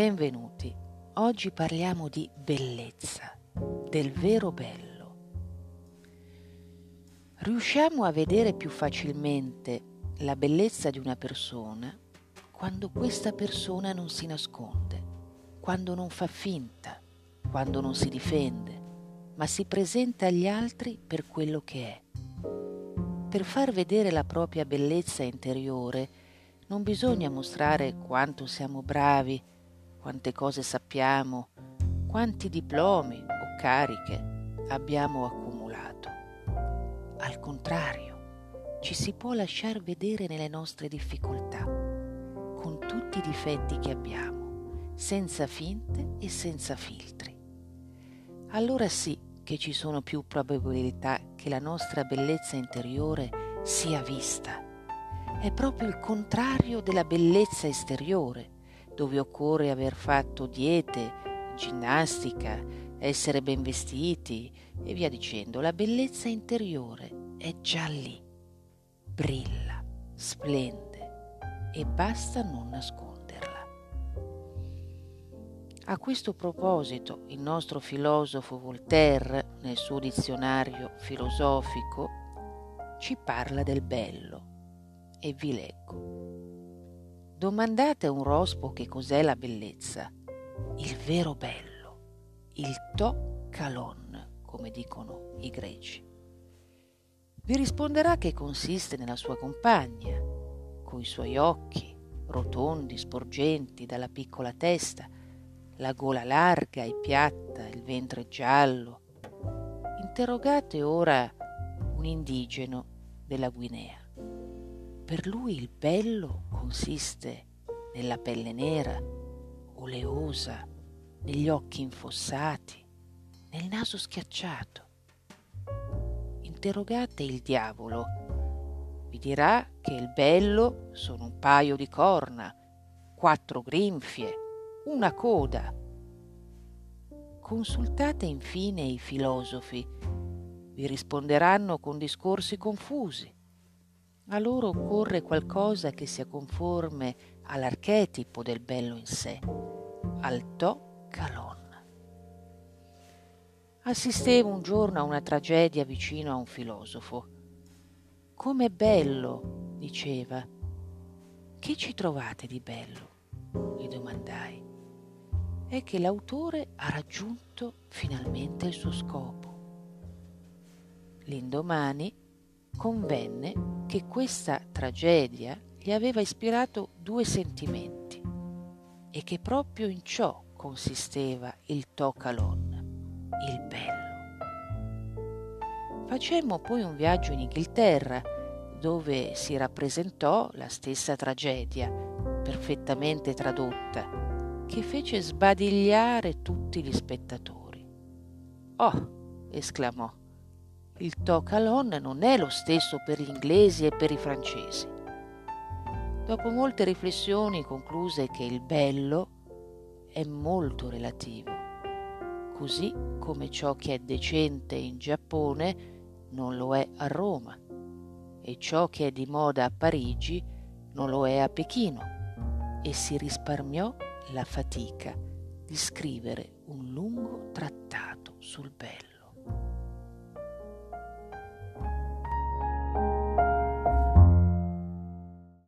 Benvenuti. Oggi parliamo di bellezza, del vero bello. Riusciamo a vedere più facilmente la bellezza di una persona quando questa persona non si nasconde, quando non fa finta, quando non si difende, ma si presenta agli altri per quello che è. Per far vedere la propria bellezza interiore non bisogna mostrare quanto siamo bravi, quante cose sappiamo, quanti diplomi o cariche abbiamo accumulato. Al contrario, ci si può lasciar vedere nelle nostre difficoltà, con tutti i difetti che abbiamo, senza finte e senza filtri. Allora sì che ci sono più probabilità che la nostra bellezza interiore sia vista. È proprio il contrario della bellezza esteriore dove occorre aver fatto diete, ginnastica, essere ben vestiti e via dicendo. La bellezza interiore è già lì, brilla, splende e basta non nasconderla. A questo proposito il nostro filosofo Voltaire, nel suo dizionario filosofico, ci parla del bello e vi leggo. Domandate a un rospo che cos'è la bellezza, il vero bello, il to calon, come dicono i greci. Vi risponderà che consiste nella sua compagna, coi suoi occhi, rotondi, sporgenti dalla piccola testa, la gola larga e piatta, il ventre giallo. Interrogate ora un indigeno della Guinea. Per lui il bello consiste nella pelle nera, oleosa, negli occhi infossati, nel naso schiacciato. Interrogate il diavolo, vi dirà che il bello sono un paio di corna, quattro grinfie, una coda. Consultate infine i filosofi, vi risponderanno con discorsi confusi a loro occorre qualcosa che sia conforme all'archetipo del bello in sé, al to calon. Assistevo un giorno a una tragedia vicino a un filosofo. Com'è bello, diceva. Che ci trovate di bello? gli domandai. È che l'autore ha raggiunto finalmente il suo scopo. L'indomani convenne che questa tragedia gli aveva ispirato due sentimenti e che proprio in ciò consisteva il Tocalon, il bello. Facemmo poi un viaggio in Inghilterra dove si rappresentò la stessa tragedia, perfettamente tradotta, che fece sbadigliare tutti gli spettatori. Oh! esclamò il to calon non è lo stesso per gli inglesi e per i francesi. Dopo molte riflessioni concluse che il bello è molto relativo, così come ciò che è decente in Giappone non lo è a Roma e ciò che è di moda a Parigi non lo è a Pechino e si risparmiò la fatica di scrivere un lungo trattato sul bello.